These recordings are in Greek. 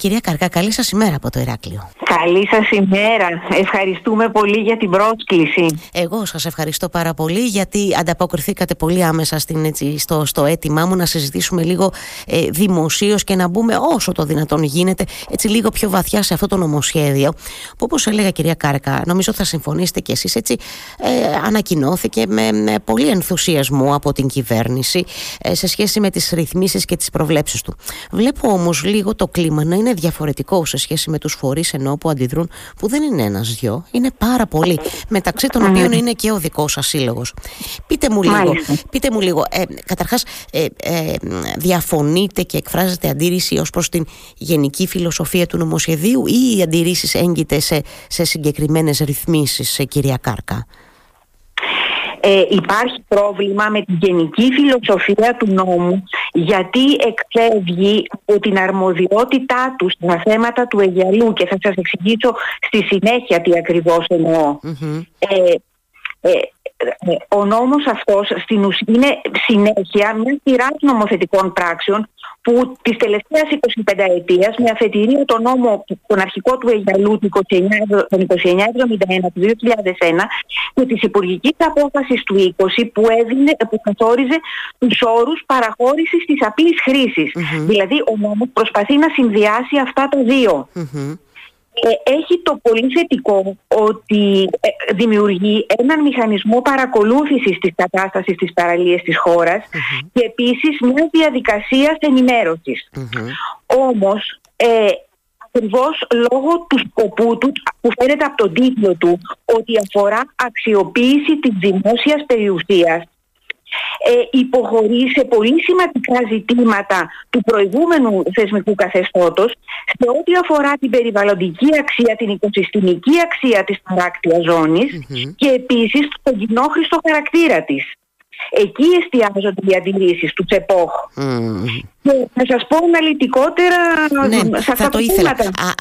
Κυρία Καρκά, καλή σας ημέρα από το Ηράκλειο. Καλή σας ημέρα. Ευχαριστούμε πολύ για την πρόσκληση. Εγώ σας ευχαριστώ πάρα πολύ γιατί ανταποκριθήκατε πολύ άμεσα στην, έτσι, στο, στο αίτημά μου να συζητήσουμε λίγο ε, δημοσίως και να μπούμε όσο το δυνατόν γίνεται έτσι λίγο πιο βαθιά σε αυτό το νομοσχέδιο που όπως έλεγα κυρία Κάρκα νομίζω θα συμφωνήσετε κι εσείς έτσι ε, ανακοινώθηκε με, με πολύ ενθουσιασμό από την κυβέρνηση ε, σε σχέση με τις ρυθμίσεις και τις προβλέψεις του. Βλέπω όμως λίγο το κλίμα να είναι είναι διαφορετικό σε σχέση με τους φορείς ενώ που αντιδρούν που δεν είναι ένας-δυο, είναι πάρα πολλοί μεταξύ των οποίων είναι και ο δικός σας σύλλογος. Πείτε μου λίγο, πείτε μου λίγο ε, καταρχάς ε, ε, διαφωνείτε και εκφράζετε αντίρρηση ως προς την γενική φιλοσοφία του νομοσχεδίου ή οι αντιρρήσεις έγκυται σε, σε συγκεκριμένες ρυθμίσεις, κυρία Κάρκα; Ε, υπάρχει πρόβλημα με την γενική φιλοσοφία του νόμου γιατί εκφεύγει από την αρμοδιότητά του στα θέματα του Αιγιαλού και θα σας εξηγήσω στη συνέχεια τι ακριβώς Ε, ε, ε, ο νόμος αυτός στην ουσία είναι συνέχεια μια σειράς νομοθετικών πράξεων που τις τελευταίες 25 ετίας με αφετηρία τον νόμο τον αρχικό του Αιγιαλού του 2971 του 2001 και της υπουργικής απόφασης του 20 που, έδινε, που καθόριζε τους όρους παραχώρησης της απλής Δηλαδή ο νόμος προσπαθεί να συνδυάσει αυτά τα δυο ε, έχει το πολύ θετικό ότι ε, δημιουργεί έναν μηχανισμό παρακολούθησης της κατάστασης της παραλίας της χωρας και επίσης μια διαδικασία ενημέρωσης. Όμως, ε, ακριβώς λόγω του σκοπού του που φαίνεται από τον τίτλο του ότι αφορά αξιοποίηση της δημόσιας περιουσίας ε, υποχωρεί σε πολύ σημαντικά ζητήματα του προηγούμενου θεσμικού καθεστώτος σε ό,τι αφορά την περιβαλλοντική αξία, την οικοσυστημική αξία της παράκτειας και επίσης τον κοινόχρηστο χαρακτήρα της. Εκεί εστιάζονται οι αντιλήσεις του Τσεπόχ. Και θα σας πω αναλυτικότερα ναι, σε αυτά θα το ήθελα.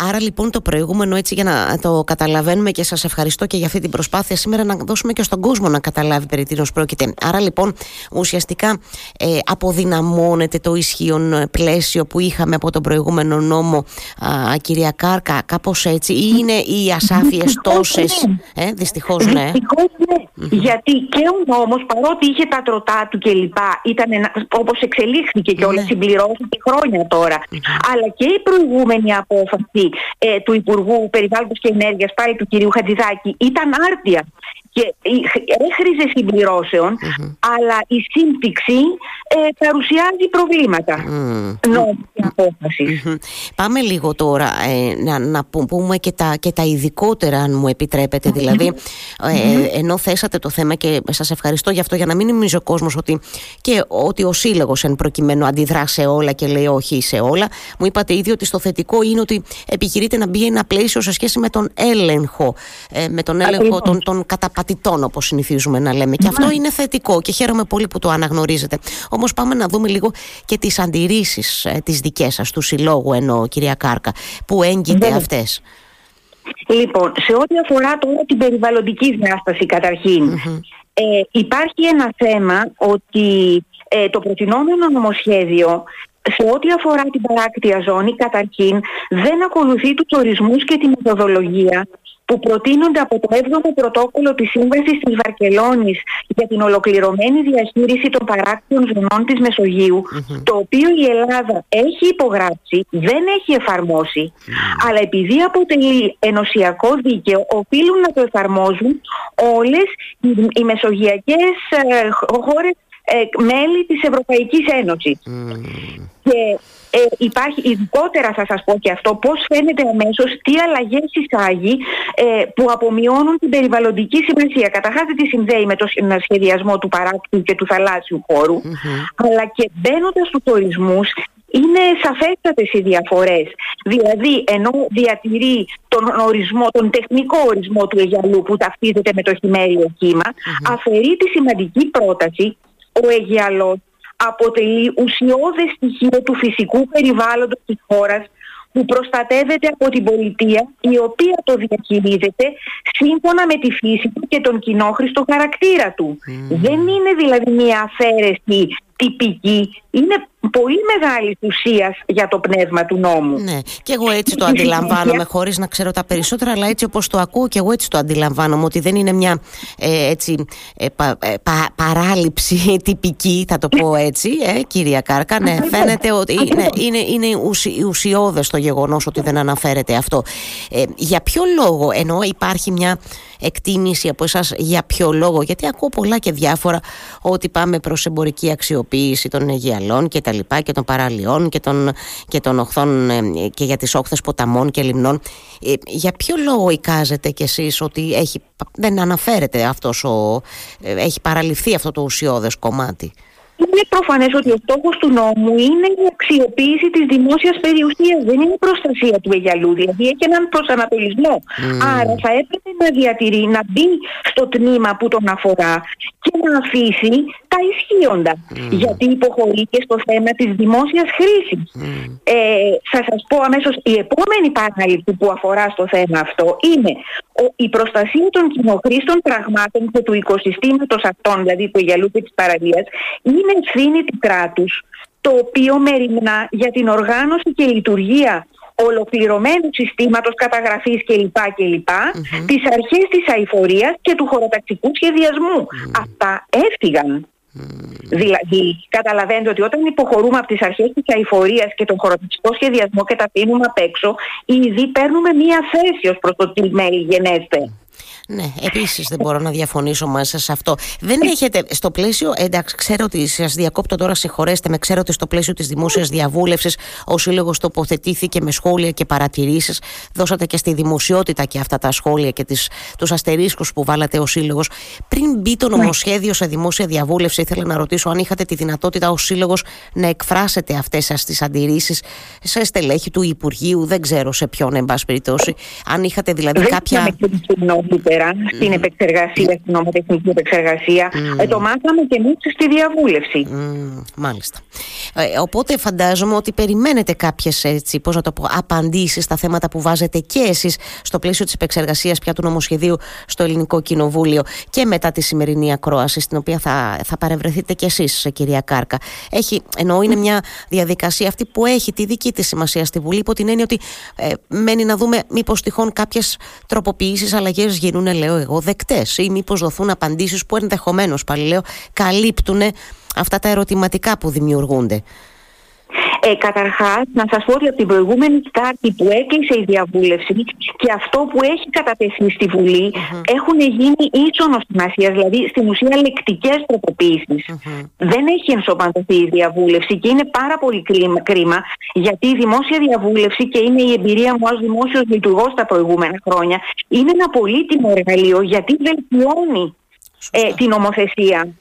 άρα λοιπόν το προηγούμενο έτσι για να το καταλαβαίνουμε και σας ευχαριστώ και για αυτή την προσπάθεια σήμερα να δώσουμε και στον κόσμο να καταλάβει περί τίνος πρόκειται. Άρα λοιπόν ουσιαστικά ε, αποδυναμώνεται το ισχύον πλαίσιο που είχαμε από τον προηγούμενο νόμο α, κυρία Κάρκα κάπως έτσι ή είναι οι ασάφειες τόσες; ε, δυστυχώς ναι. Δυστυχώς ναι. Γιατί και ο νόμος παρότι είχε τα τροτά του κλπ ήταν όπως εξελίχθηκε και όλες ναι συμπληρώσει χρόνια Αλλά και η προηγούμενη απόφαση ε, του Υπουργού Περιβάλλοντος και Ενέργειας, πάλι του κυρίου Χατζηδάκη, ήταν άρτια και έχριζε συμπληρώσεων, αλλά η σύμπτυξη ε, παρουσιάζει προβλήματα. Mm. Πάμε λίγο τώρα ε, να, να πούμε και τα, και τα ειδικότερα, αν μου επιτρέπετε. Δηλαδή, ε, ενώ θέσατε το θέμα και σας ευχαριστώ γι' αυτό, για να μην νομίζει ο κόσμος ότι, και ότι ο σύλλογος εν προκειμένου αντιδρά σε όλα και λέει όχι σε όλα. Μου είπατε ήδη ότι στο θετικό είναι ότι επιχειρείται να μπει ένα πλαίσιο σε σχέση με τον έλεγχο, ε, με τον έλεγχο των, των καταπατητών όπως συνηθίζουμε να λέμε. Και αυτό είναι θετικό και χαίρομαι πολύ που το αναγνωρίζετε. Όμως πάμε να δούμε λίγο και τις αντιρρήσεις ε, τις δικές σας του συλλόγου ενώ κυρία Κάρκα που έγκυται αυτές. Λοιπόν, σε ό,τι αφορά τώρα την περιβαλλοντική διάσταση ε, υπάρχει ένα θέμα ότι ε, το προτινόμενο νομοσχέδιο σε ό,τι αφορά την παράκτια ζώνη, καταρχήν δεν ακολουθεί τους ορισμούς και τη μεθοδολογία που προτείνονται από το 7ο πρωτόκολλο της Σύμβασης της Βαρκελόνης για την ολοκληρωμένη διαχείριση των παράκτιων ζωνών της μεσογειου το οποίο η Ελλάδα έχει υπογράψει, δεν έχει αλλά επειδή αποτελεί ενωσιακό δίκαιο, οφείλουν να το εφαρμόζουν όλες οι, οι μεσογειακές ε, χώρες ε, μέλη της Ευρωπαϊκής Ένωσης. Και ε, υπάρχει ειδικότερα θα σας πω και αυτό πώς φαίνεται αμέσως τι αλλαγές εισάγει ε, που απομειώνουν την περιβαλλοντική σημασία. Καταρχάς τι συνδέει με τον σχεδιασμό του παράκτου και του θαλάσσιου αλλά και μπαίνοντας στους ορισμούς είναι σαφέστατες οι διαφορές. Δηλαδή, ενώ διατηρεί τον ορισμό, τον τεχνικό ορισμό του Αιγιαλού που ταυτίζεται με το χειμέριο αφαιρεί τη σημαντική πρόταση ο Αιγιαλός αποτελεί ουσιώδες στοιχείο του φυσικού περιβάλλοντος της χώρας που προστατεύεται από την πολιτεία η οποία το διαχειρίζεται σύμφωνα με τη φύση του και τον κοινόχρηστο χαρακτήρα του. Δεν είναι δηλαδή μια αφαίρεση τυπική είναι πολύ μεγάλη ουσία για το πνεύμα του νόμου. Ναι, και εγώ έτσι το αντιλαμβάνομαι, χωρίς να ξέρω τα περισσότερα, αλλά έτσι όπως το ακούω και εγώ έτσι το αντιλαμβάνομαι, ότι δεν είναι μια ε, έτσι, ε, ε, παράληψη τυπική, θα το πω έτσι, ε, κυρία Κάρκα. Ναι, φαίνεται ότι είναι, είναι, είναι ουσι, ουσιώδες το γεγονός ότι δεν αναφέρεται αυτό. για ποιο λόγο, ενώ υπάρχει μια εκτίμηση από εσάς για ποιο λόγο, γιατί ακούω πολλά και διάφορα ότι πάμε προς εμπορική αξιοποίηση των Αιγιαλών και τα λοιπά και των παραλιών και των, και των οχθών ε, και για τις όχθες ποταμών και λιμνών. Ε, για ποιο λόγο εικάζετε κι εσείς ότι έχει, δεν αναφέρεται αυτός ο, ε, έχει παραλυφθεί αυτό το ουσιώδες κομμάτι; Είναι προφανές ότι ο στόχος του νόμου είναι η αξιοποίηση της δημόσιας περιουσίας. Δεν είναι η προστασία του Αιγιαλού. Δηλαδή έχει έναν προσανατολισμό. Άρα θα έπρεπε να διατηρεί, να μπει στο τμήμα που τον αφορά και να αφήσει τα ισχύοντα. Γιατί υποχωρεί και στο θέμα της δημόσιας χρήσης. Ε, θα σας πω αμέσως, η επόμενη παράληψη που αφορά στο θέμα αυτό είναι η προστασία των κοινοχρήστων πραγμάτων και του οικοσυστήματος αυτών, δηλαδή του Αιγιαλού και της παραλίας, είναι ευθύνη του κράτους, το οποίο μεριμνά για την οργάνωση και λειτουργία ολοκληρωμένου συστήματος καταγραφής κλπ. κλπ mm-hmm. τις αρχές της αηφορίας και του χωροταξικού Αυτά έφυγαν. Δηλαδή, καταλαβαίνετε ότι όταν υποχωρούμε από τις αρχές της αηφορίας και τον χωροταξικό σχεδιασμό και τα αφήνουμε απ' έξω, ήδη παίρνουμε μία θέση ως προς το τι μέλη γενέστε. Ναι, επίσης δεν μπορώ να διαφωνήσω μαζί σας σε αυτό. Δεν έχετε στο πλαίσιο, εντάξει, ξέρω ότι σας διακόπτω τώρα, συγχωρέστε με, ξέρω ότι στο πλαίσιο της δημόσιας διαβούλευσης ο Σύλλογος τοποθετήθηκε με σχόλια και παρατηρήσεις. Δώσατε και στη δημοσιότητα και αυτά τα σχόλια και τους αστερίσκους που βάλατε ο Σύλλογος. Πριν μπει το ναι. νομοσχέδιο σε δημόσια διαβούλευση, ήθελα να ρωτήσω αν είχατε τη δυνατότητα ω Σύλλογος να εκφράσετε αυτές σας τις αντιρρήσεις σε στελέχη του Υπουργείου, δεν ξέρω σε ποιον, εν πάση περιπτώσει. Αν είχατε δηλαδή κάποια στην επεξεργασία, στην νομοτεχνική επεξεργασία. Ε, το μάθαμε και εμείς στη διαβούλευση. μάλιστα. Ε, οπότε φαντάζομαι ότι περιμένετε κάποιες έτσι, πώς να το πω, απαντήσεις στα θέματα που βάζετε και εσείς στο πλαίσιο της επεξεργασίας πια του νομοσχεδίου στο Ελληνικό Κοινοβούλιο και μετά τη σημερινή ακρόαση, στην οποία θα, θα παρευρεθείτε κι εσείς, κυρία Κάρκα. Έχει, ενώ είναι μια διαδικασία αυτή που έχει τη δική της σημασία στη Βουλή, υπό την έννοια ότι ε, μένει να δούμε μήπως τυχόν κάποιες τροποποιήσεις, αλλαγές γίνουν, λέω εγώ, δεκτές ή μήπως δοθούν απαντήσεις που ενδεχομένως, πάλι λέω, καλύπτουν αυτά τα ερωτηματικά που δημιουργούνται. Ε, Καταρχάς, να σας πω ότι από την προηγούμενη Τετάρτη που έκλεισε η διαβούλευση και αυτό που έχει κατατεθεί στη βουλη έχουν γίνει ίσονο σημασίας, δηλαδή στην ουσία λεκτικές Δεν έχει ενσωματωθεί η διαβούλευση και είναι πάρα πολύ κρίμα, γιατί η δημόσια διαβούλευση και είναι η εμπειρία μου ως δημόσιος λειτουργός τα προηγούμενα χρόνια, είναι ένα πολύτιμο εργαλείο γιατί βελτιώνει ε, την νομοθεσία.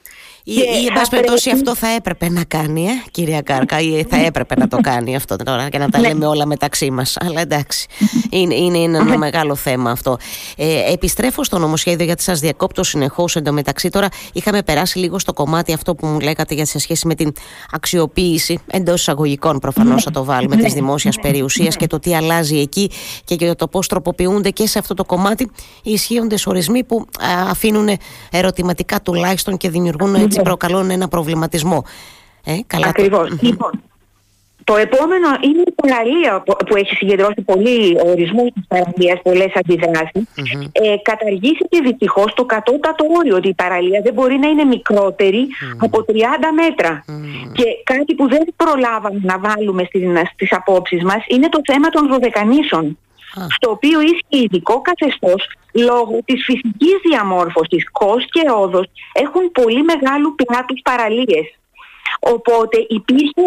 Ή, ή εν πάση περιπτώσει αυτό θα έπρεπε να κάνει, ε, κυρία Κάρκα, ή θα έπρεπε να το κάνει αυτό τώρα και να τα ναι. λέμε όλα μεταξύ μας. Αλλά εντάξει, είναι, είναι, είναι ένα μεγάλο θέμα αυτό. Ε, επιστρέφω στο νομοσχέδιο γιατί σας διακόπτω συνεχώς εντωμεταξύ. Τώρα είχαμε περάσει λίγο στο κομμάτι αυτό που μου λέγατε για σε σχέση με την αξιοποίηση εντός εισαγωγικών προφανώς ναι. θα το βάλουμε της ναι. δημόσια περιουσία και το τι αλλάζει εκεί και για το πώς τροποποιούνται και σε αυτό το κομμάτι οι ισχύοντες ορισμοί που αφήνουν ερωτηματικά τουλάχιστον και δημιουργούν έτσι προκαλούν ένα προβληματισμό. Ε, καλά Ακριβώς. Λοιπόν, το επόμενο είναι η παραλία που έχει συγκεντρώσει πολλοί ορισμούς τη παραλία, πολλές αντιδράσεις. Mm-hmm. Ε, καταργήθηκε δυστυχώς το κατώτατο όριο ότι η παραλία δεν μπορεί να είναι από 30 μέτρα. Και κάτι που δεν προλάβαμε να βάλουμε στις απόψεις μας είναι το θέμα των δωδεκανήσων στο οποίο ισχύει ειδικό καθεστώς λόγω της φυσικής διαμόρφωσης. Κο και όδος έχουν πολύ μεγάλου πλάτου παραλίες. Οπότε υπήρχε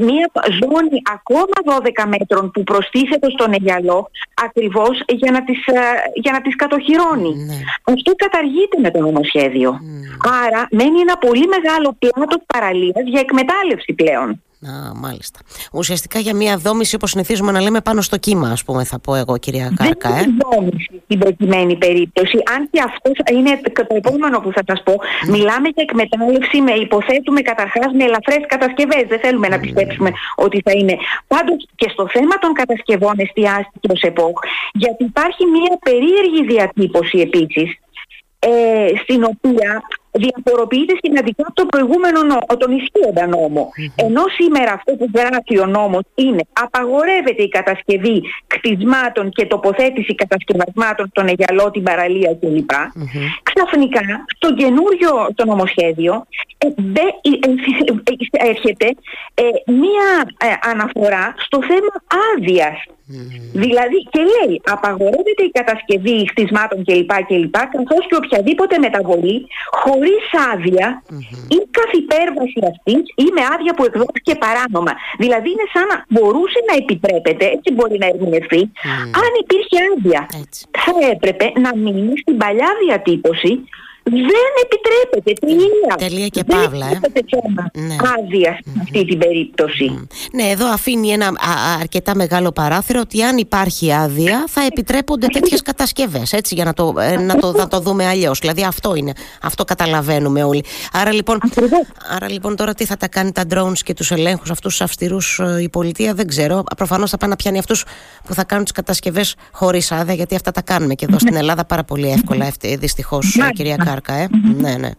μια ζώνη ακόμα 12 μέτρων που προστίθεται στον Αιγιαλό ακριβώς για να τις, ε, για να τις κατοχυρώνει. Ναι. Αυτό καταργείται με το νομοσχέδιο. Ναι. Άρα μένει ένα πολύ μεγάλο πλάτος παραλίας για εκμετάλλευση πλέον. Α, μάλιστα. Ουσιαστικά για μια δόμηση όπως συνηθίζουμε να λέμε πάνω στο κύμα, ας πούμε, θα πω εγώ, κυρία Κάρκα. Δεν είναι δόμηση στην προκειμένη περίπτωση. Αν και αυτός είναι το επόμενο που θα σας πω, μιλάμε για εκμετάλλευση με υποθέτουμε καταρχάς με ελαφρές κατασκευές. Δεν θέλουμε να πιστέψουμε ότι θα είναι. Πάντως και στο θέμα των κατασκευών εστιάστηκε ως ΕΠΟΚ, γιατί υπάρχει μια περίεργη διατύπωση επίσης, ε, στην οποία διαφοροποιείται σημαντικά από τον προηγούμενο νόμο, τον ισχύοντα Ενώ σήμερα αυτό που γράφει ο νόμος είναι απαγορεύεται η κατασκευή κτισμάτων και τοποθέτηση κατασκευασμάτων στον Αιγιαλό, την παραλία κλπ. Ξαφνικά στο καινούριο το νομοσχέδιο ε, ε, έρχεται μία αναφορά στο θέμα άδειας Δηλαδή και λέει απαγορεύεται η κατασκευή χτισμάτων κλπ. κλπ καθώς και οποιαδήποτε μεταβολή χωρίς ή καθ' υπέρβαση αυτής ή με άδεια που εκδόθηκε παράνομα. Δηλαδή είναι σαν να μπορούσε να επιτρέπεται, έτσι μπορεί να ερμηνευτεί, αν υπήρχε άδεια. Θα έπρεπε να μείνει στην παλιά διατύπωση δεν επιτρέπεται. Τελεία. Τελεία και δεν παύλα. Δεν επιτρέπεται ε. ναι. άδεια σε αυτή την περίπτωση. Ναι, εδώ αφήνει ένα αρκετά μεγάλο παράθυρο ότι αν υπάρχει άδεια θα επιτρέπονται τέτοιες κατασκευές. Έτσι, για να το, ε, να το, να το δούμε αλλιώς. Δηλαδή αυτό είναι. Αυτό καταλαβαίνουμε όλοι. Άρα λοιπόν, άρα λοιπόν τώρα τι θα τα κάνει τα drones και τους ελέγχους αυτούς τους αυστηρούς ε, η πολιτεία, δεν ξέρω. Προφανώς θα πάει να πιάνει αυτούς που θα κάνουν τις κατασκευές χωρίς άδεια, γιατί αυτά τα κάνουμε και εδώ στην Ελλάδα πάρα πολύ εύκολα. Δυστυχώς, κυρία Κάρ ε. Ναι, ναι.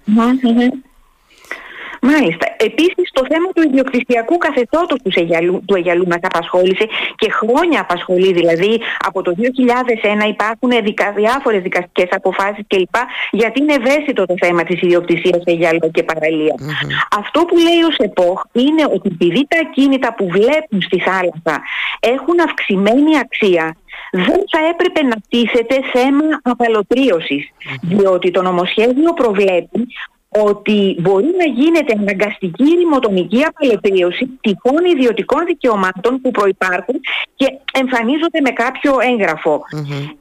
Μάλιστα. Επίσης, το θέμα του ιδιοκτησιακού καθεστώτος του Αιγιαλού, του Αιγιαλού μας απασχόλησε και χρόνια απασχολεί. Δηλαδή, από το 2001 υπάρχουν δικα, διάφορες δικαστικές αποφάσεις κλπ. Γιατί είναι ευαίσθητο το θέμα της ιδιοκτησίας σε Αιγιαλού και παραλια Αυτό που λέει ο ΣΕΠΟΧ είναι ότι επειδή τα ακίνητα που βλέπουν στη θάλασσα έχουν αυξημένη αξία, δεν θα έπρεπε να τίθεται θέμα απαλωτρίωσης, διότι το νομοσχέδιο προβλέπει ότι μπορεί να γίνεται αναγκαστική ρημοτομική απαλωτρίωση τυχόν ιδιωτικών δικαιωμάτων που προϋπάρχουν και εμφανίζονται με κάποιο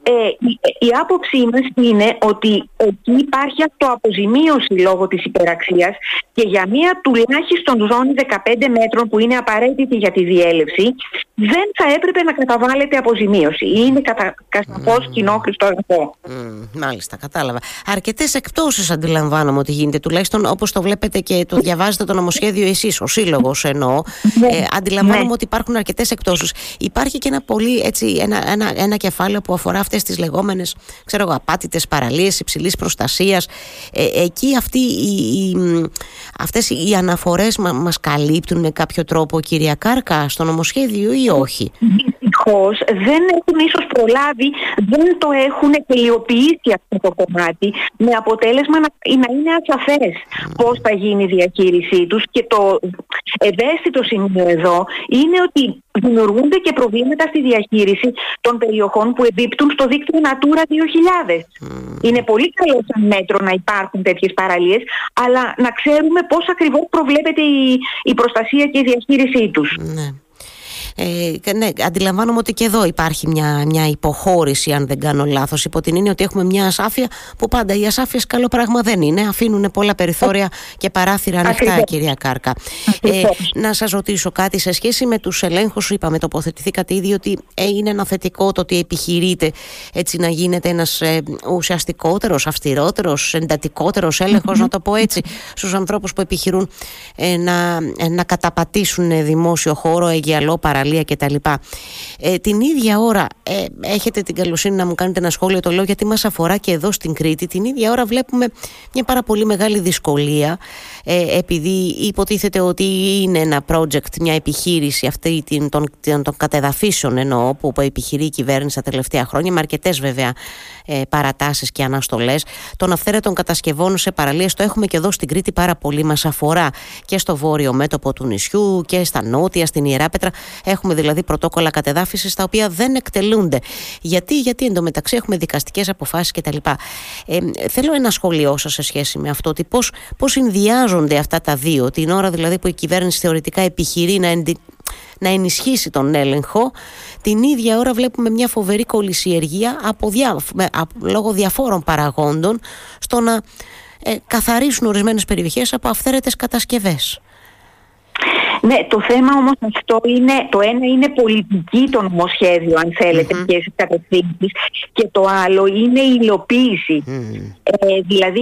Ε, η, η άποψή μας είναι ότι εκεί υπάρχει αυτοαποζημίωση λόγω της υπεραξίας και για μία τουλάχιστον ζώνη 15 μέτρων που είναι απαραίτητη για τη διέλευση δεν θα έπρεπε να καταβάλλεται αποζημίωση. Είναι κατά mm. κοινό χρηστό μάλιστα, κατάλαβα. Αρκετές εκτόσεις αντιλαμβάνομαι ότι γίνεται τουλάχιστον όπως το βλέπετε και το διαβάζετε το νομοσχέδιο εσείς, ο σύλλογος εννοώ, ναι. ε, αντιλαμβάνομαι ναι. ότι υπάρχουν αρκετές εκτόσεις. Υπάρχει και ένα πολύ έτσι, ένα, ένα, ένα κεφάλαιο που αφορά αυτές τις λεγόμενες, ξέρω εγώ, απάτητες παραλίες υψηλής προστασίας. Ε, εκεί αυτοί οι, οι, αυτές οι αναφορές μα, μας καλύπτουν με κάποιο τρόπο, κυρία Κάρκα, στο νομοσχέδιο ή όχι; Δεν έχουν ίσως προλάβει, δεν το έχουν τελειοποιήσει αυτό το κομμάτι με αποτέλεσμα να, να είναι ασαφές πώς θα γίνει η διαχείρισή τους και το ευαίσθητο σημείο εδώ είναι ότι δημιουργούνται και προβλήματα στη διαχείριση των περιοχών που εμπίπτουν στο δίκτυο Natura 2000. Είναι πολύ καλό σαν μέτρο να υπάρχουν τέτοιες παραλίες, αλλά να ξέρουμε πώς ακριβώς προβλέπεται η, η προστασία και η διαχείρισή τους. Ναι. Ε, ναι, αντιλαμβάνομαι ότι και εδώ υπάρχει μια, μια υποχώρηση, αν δεν κάνω λάθος, υπό την έννοια ότι έχουμε μια ασάφεια που πάντα οι ασάφειες καλό πράγμα δεν είναι. Αφήνουν πολλά περιθώρια και παράθυρα ανοιχτά, κυρία Κάρκα. Ε, να σας ρωτήσω κάτι σε σχέση με τους ελέγχους, είπαμε, τοποθετηθήκατε ήδη ότι ε, είναι ένα θετικό το ότι επιχειρείται έτσι να γίνεται ένας ε, ουσιαστικότερος, αυστηρότερος, εντατικότερος έλεγχος, να το πω έτσι, στους ανθρώπους που επιχειρούν ε, να, ε, να καταπατήσουν δημόσιο χώρο, αιγιαλό, παραλία τα κτλ. Ε, την ίδια ώρα ε, έχετε την καλοσύνη να μου κάνετε ένα σχόλιο το λέω γιατί μας αφορά και εδώ στην Κρήτη. Την ίδια ώρα βλέπουμε μια πάρα πολύ μεγάλη δυσκολία ε, επειδή υποτίθεται ότι είναι ένα project, μια επιχείρηση αυτή την, των, των κατεδαφίσεων εννοώ που επιχειρεί η κυβέρνηση τα τελευταία χρόνια με αρκετές βέβαια ε, παρατάσεις και αναστολές. Των αυθαίρετων κατασκευών σε παραλίες το έχουμε και εδώ στην Κρήτη πάρα πολύ μας αφορά και στο βόρειο μέτωπο του νησιού και στα νότια, στην Ιεράπετρα Έχουμε δηλαδή πρωτόκολλα κατεδάφισης τα οποία δεν εκτελούνται. Γιατί, γιατί εντωμεταξύ έχουμε δικαστικές αποφάσεις κτλ. Ε, θέλω ένα σχόλιο σας σε σχέση με αυτό. Ότι πώς πώς συνδυάζονται αυτά τα δύο, την ώρα δηλαδή που η κυβέρνηση θεωρητικά επιχειρεί να, να ενισχύσει τον έλεγχο. Την ίδια ώρα βλέπουμε μια φοβερή κολυσιεργία από διά, λόγω διαφόρων παραγόντων στο να ε, καθαρίσουν ορισμένες περιοχές από αυθαίρετες κατασκευές. Ναι, το θέμα όμως αυτό είναι, το ένα είναι πολιτική το νομοσχέδιο αν θέλετε mm-hmm. ποιες κατευθύνσεις και το άλλο είναι η υλοποίηση. Ε, δηλαδή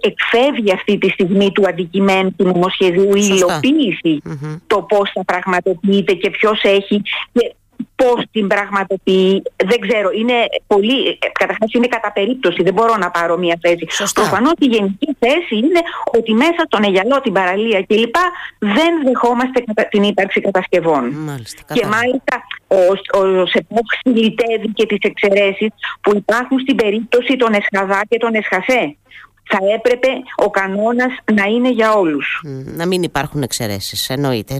εκφεύγει αυτή τη στιγμή του αντικειμένου του νομοσχεδίου η υλοποίηση το πώς θα πραγματοποιείται και ποιος έχει και πώς την πραγματοποιεί, δεν ξέρω, είναι πολύ, καταρχάς είναι κατά περίπτωση, δεν μπορώ να πάρω μια θέση. Προφανώς η γενική θέση είναι ότι μέσα στον Αιγιαλό, την παραλία κλπ. δεν δεχόμαστε την ύπαρξη κατασκευών. Μάλιστα, και μάλιστα ο, ο ΣΕΠΟΚ συλλητεύει και τις εξαιρέσεις που υπάρχουν στην περίπτωση των Εσχαδά και των Εσχασέ θα έπρεπε ο κανόνας να είναι για όλους. Να μην υπάρχουν εξαιρέσεις, εννοείται.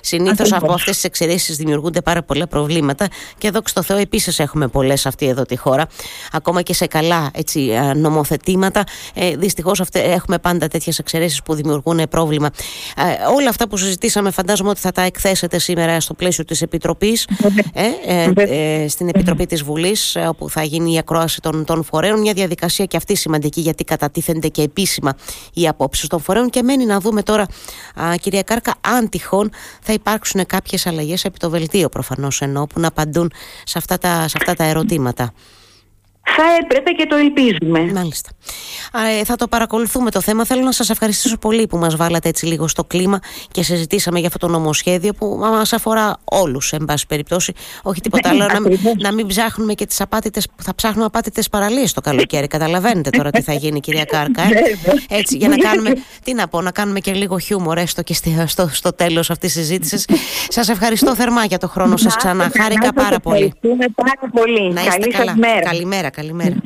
Συνήθως από αυτές τις εξαιρέσεις δημιουργούνται πάρα πολλά προβλήματα και εδώ στο Θεό επίσης έχουμε πολλές αυτή εδώ τη χώρα. Ακόμα και σε καλά έτσι, νομοθετήματα. Ε, δυστυχώς έχουμε πάντα τέτοιες εξαιρέσεις που δημιουργούν πρόβλημα. Ε, όλα αυτά που συζητήσαμε φαντάζομαι ότι θα τα εκθέσετε σήμερα στο πλαίσιο της Επιτροπής, ε, ε, ε, στην Επιτροπή της Βουλής, όπου θα γίνει η ακρόαση των, των φορέων. Μια διαδικασία και αυτή σημαντική γιατί κατά κατατίθενται και επίσημα οι απόψεις των φορέων. Και μένει να δούμε τώρα, α, κυρία Κάρκα, αν τυχόν θα υπάρξουν κάποιες αλλαγές επί το βελτίο προφανώς ενώ που να απαντούν σε αυτά τα, σε αυτά τα ερωτήματα. Θα έπρεπε και το ελπίζουμε. Μάλιστα. Ε, θα το παρακολουθούμε το θέμα. Θέλω να σας ευχαριστήσω πολύ που μας βάλατε έτσι λίγο στο κλίμα και συζητήσαμε για αυτό το νομοσχέδιο που μα αφορά όλους, εν πάση περιπτώσει. Όχι τίποτα άλλο. να, να μην ψάχνουμε και τις απάτητε, θα ψάχνουμε απάτητες παραλίες το καλοκαίρι. Καταλαβαίνετε τώρα τι θα γίνει, κυρία Κάρκα. Ε; Έτσι, για να κάνουμε, τι να πω, να κάνουμε και λίγο χιούμορ έστω και στο, στο τέλος αυτής της συζήτησης. σας ευχαριστώ θερμά για το χρόνο σας ξανά. Χάρηκα πάρα πολύ. πάρα πολύ. Να είστε καλά. Καλημέρα. Καλημέρα.